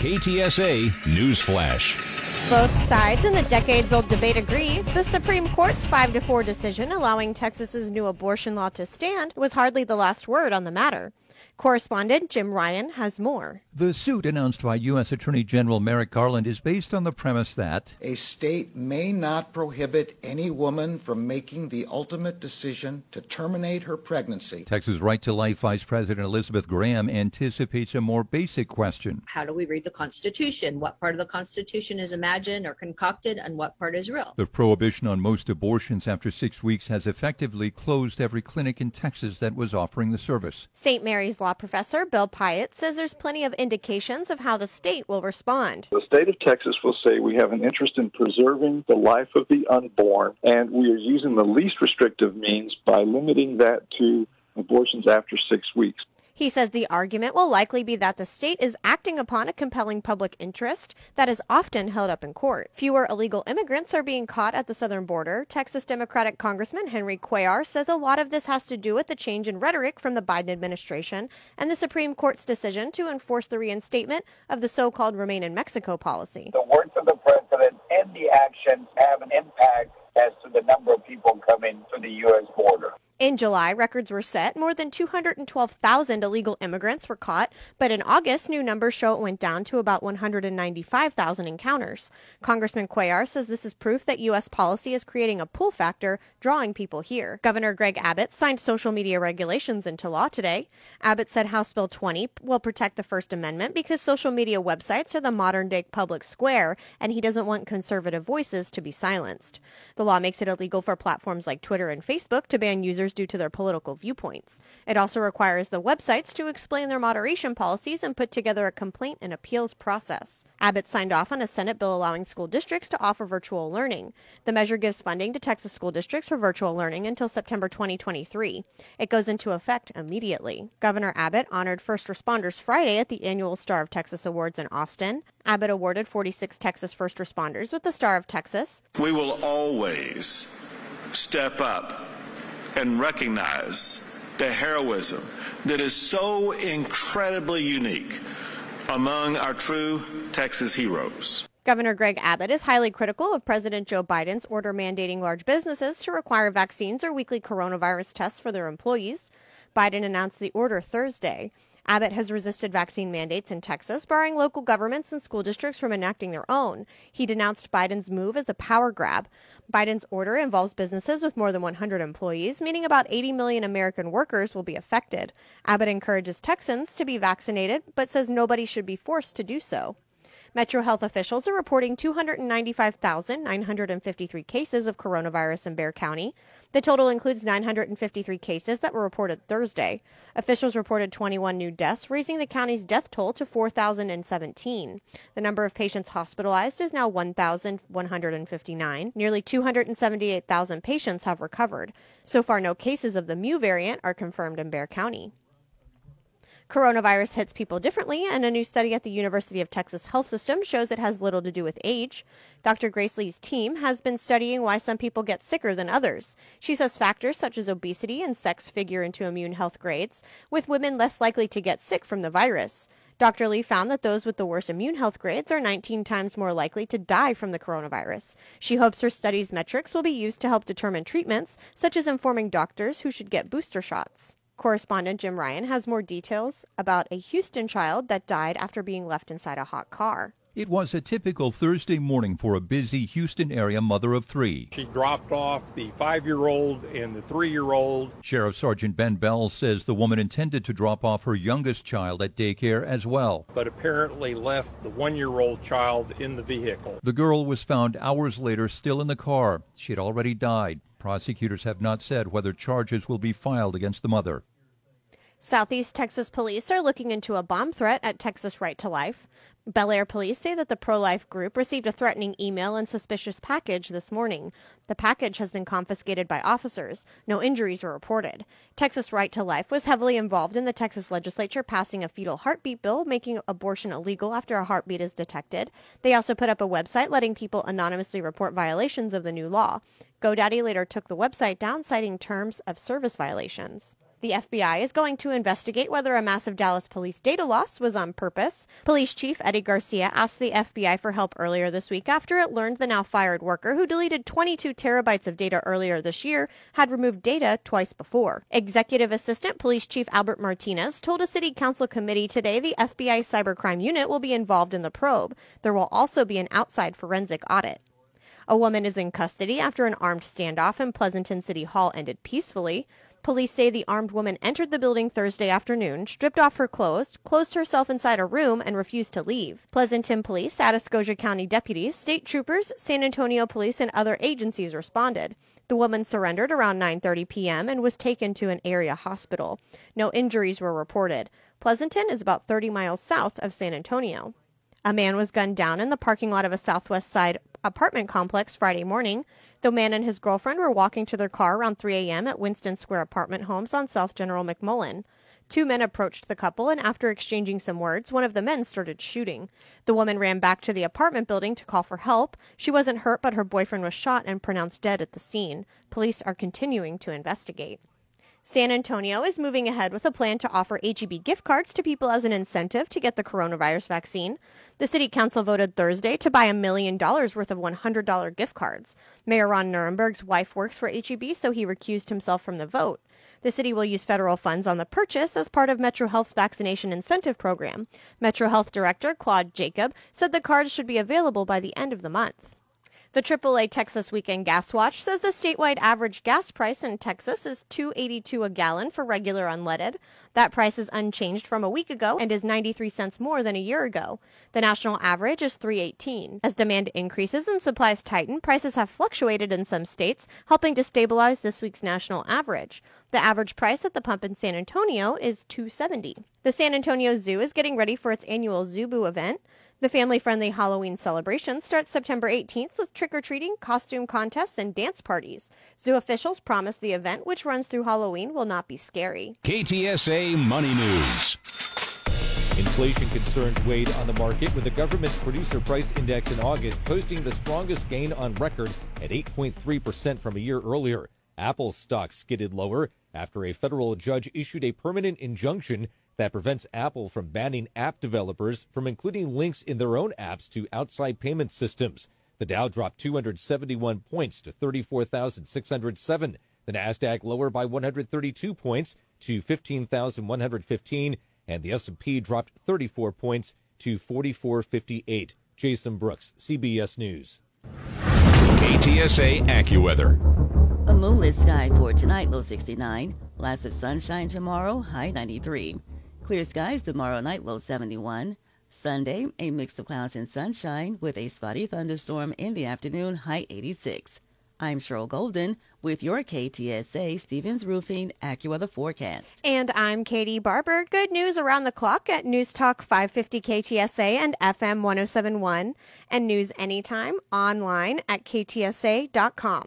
KTSA Newsflash. Both sides in the decades old debate agree the Supreme Court's 5 to 4 decision allowing Texas's new abortion law to stand was hardly the last word on the matter. Correspondent Jim Ryan has more. The suit announced by U.S. Attorney General Merrick Garland is based on the premise that a state may not prohibit any woman from making the ultimate decision to terminate her pregnancy. Texas Right to Life Vice President Elizabeth Graham anticipates a more basic question. How do we read the Constitution? What part of the Constitution is imagined or concocted, and what part is real? The prohibition on most abortions after six weeks has effectively closed every clinic in Texas that was offering the service. St. Mary's Law professor Bill Piatt says there's plenty of indications of how the state will respond. The state of Texas will say we have an interest in preserving the life of the unborn, and we are using the least restrictive means by limiting that to abortions after six weeks. He says the argument will likely be that the state is acting upon a compelling public interest that is often held up in court. Fewer illegal immigrants are being caught at the southern border. Texas Democratic Congressman Henry Cuellar says a lot of this has to do with the change in rhetoric from the Biden administration and the Supreme Court's decision to enforce the reinstatement of the so called Remain in Mexico policy. The words of the president and the actions have an impact as to the number of people coming to the U.S. border. In July, records were set. More than 212,000 illegal immigrants were caught, but in August, new numbers show it went down to about 195,000 encounters. Congressman Cuellar says this is proof that U.S. policy is creating a pull factor, drawing people here. Governor Greg Abbott signed social media regulations into law today. Abbott said House Bill 20 will protect the First Amendment because social media websites are the modern day public square, and he doesn't want conservative voices to be silenced. The law makes it illegal for platforms like Twitter and Facebook to ban users due to their political viewpoints. It also requires the websites to explain their moderation policies and put together a complaint and appeals process. Abbott signed off on a Senate bill allowing school districts to offer virtual learning. The measure gives funding to Texas school districts for virtual learning until September 2023. It goes into effect immediately. Governor Abbott honored first responders Friday at the annual Star of Texas Awards in Austin. Abbott awarded 46 Texas first responders with the Star of Texas. We will always step up and recognize the heroism that is so incredibly unique among our true Texas heroes. Governor Greg Abbott is highly critical of President Joe Biden's order mandating large businesses to require vaccines or weekly coronavirus tests for their employees. Biden announced the order Thursday. Abbott has resisted vaccine mandates in Texas, barring local governments and school districts from enacting their own. He denounced Biden's move as a power grab. Biden's order involves businesses with more than 100 employees, meaning about 80 million American workers will be affected. Abbott encourages Texans to be vaccinated, but says nobody should be forced to do so. Metro Health officials are reporting 295,953 cases of coronavirus in Bexar County. The total includes 953 cases that were reported Thursday. Officials reported 21 new deaths, raising the county's death toll to 4,017. The number of patients hospitalized is now 1,159. Nearly 278,000 patients have recovered. So far, no cases of the Mu variant are confirmed in Bexar County. Coronavirus hits people differently, and a new study at the University of Texas Health System shows it has little to do with age. Dr. Grace Lee's team has been studying why some people get sicker than others. She says factors such as obesity and sex figure into immune health grades, with women less likely to get sick from the virus. Dr. Lee found that those with the worst immune health grades are 19 times more likely to die from the coronavirus. She hopes her study's metrics will be used to help determine treatments, such as informing doctors who should get booster shots. Correspondent Jim Ryan has more details about a Houston child that died after being left inside a hot car. It was a typical Thursday morning for a busy Houston area mother of three. She dropped off the five year old and the three year old. Sheriff Sergeant Ben Bell says the woman intended to drop off her youngest child at daycare as well. But apparently left the one year old child in the vehicle. The girl was found hours later still in the car. She had already died. Prosecutors have not said whether charges will be filed against the mother. Southeast Texas police are looking into a bomb threat at Texas Right to Life. Bellaire police say that the pro life group received a threatening email and suspicious package this morning. The package has been confiscated by officers. No injuries were reported. Texas Right to Life was heavily involved in the Texas legislature passing a fetal heartbeat bill making abortion illegal after a heartbeat is detected. They also put up a website letting people anonymously report violations of the new law. GoDaddy later took the website down, citing terms of service violations. The FBI is going to investigate whether a massive Dallas police data loss was on purpose. Police Chief Eddie Garcia asked the FBI for help earlier this week after it learned the now fired worker who deleted 22 terabytes of data earlier this year had removed data twice before. Executive Assistant Police Chief Albert Martinez told a city council committee today the FBI cybercrime unit will be involved in the probe. There will also be an outside forensic audit. A woman is in custody after an armed standoff in Pleasanton City Hall ended peacefully. Police say the armed woman entered the building Thursday afternoon, stripped off her clothes, closed herself inside a room, and refused to leave. Pleasanton Police, Atascosa County deputies, state troopers, San Antonio Police, and other agencies responded. The woman surrendered around 9:30 p.m. and was taken to an area hospital. No injuries were reported. Pleasanton is about 30 miles south of San Antonio. A man was gunned down in the parking lot of a Southwest Side apartment complex Friday morning. The man and his girlfriend were walking to their car around 3 a.m. at Winston Square Apartment Homes on South General McMullen. Two men approached the couple, and after exchanging some words, one of the men started shooting. The woman ran back to the apartment building to call for help. She wasn't hurt, but her boyfriend was shot and pronounced dead at the scene. Police are continuing to investigate. San Antonio is moving ahead with a plan to offer HEB gift cards to people as an incentive to get the coronavirus vaccine. The city council voted Thursday to buy a million dollars worth of $100 gift cards. Mayor Ron Nirenberg's wife works for HEB, so he recused himself from the vote. The city will use federal funds on the purchase as part of Metro Health's vaccination incentive program. Metro Health Director Claude Jacob said the cards should be available by the end of the month. The AAA Texas Weekend Gas Watch says the statewide average gas price in Texas is 2.82 a gallon for regular unleaded. That price is unchanged from a week ago and is 93 cents more than a year ago. The national average is 3.18. As demand increases and supplies tighten, prices have fluctuated in some states, helping to stabilize this week's national average. The average price at the pump in San Antonio is 270. The San Antonio Zoo is getting ready for its annual Zooboo event. The family friendly Halloween celebration starts September 18th with trick or treating, costume contests, and dance parties. Zoo officials promise the event, which runs through Halloween, will not be scary. KTSA Money News. Inflation concerns weighed on the market with the government's producer price index in August posting the strongest gain on record at 8.3% from a year earlier. Apple stock skidded lower after a federal judge issued a permanent injunction that prevents Apple from banning app developers from including links in their own apps to outside payment systems. The Dow dropped 271 points to 34,607. The Nasdaq lower by 132 points to 15,115 and the S&P dropped 34 points to 4458. Jason Brooks, CBS News. KTSA AccuWeather. A moonless sky for tonight, low 69. Lots of sunshine tomorrow, high 93. Clear skies tomorrow night, low 71. Sunday, a mix of clouds and sunshine with a spotty thunderstorm in the afternoon, high 86. I'm Cheryl Golden with your KTSA Stevens Roofing AccuWeather forecast. And I'm Katie Barber. Good news around the clock at News Talk 550 KTSA and FM 1071 and news anytime online at ktsa.com.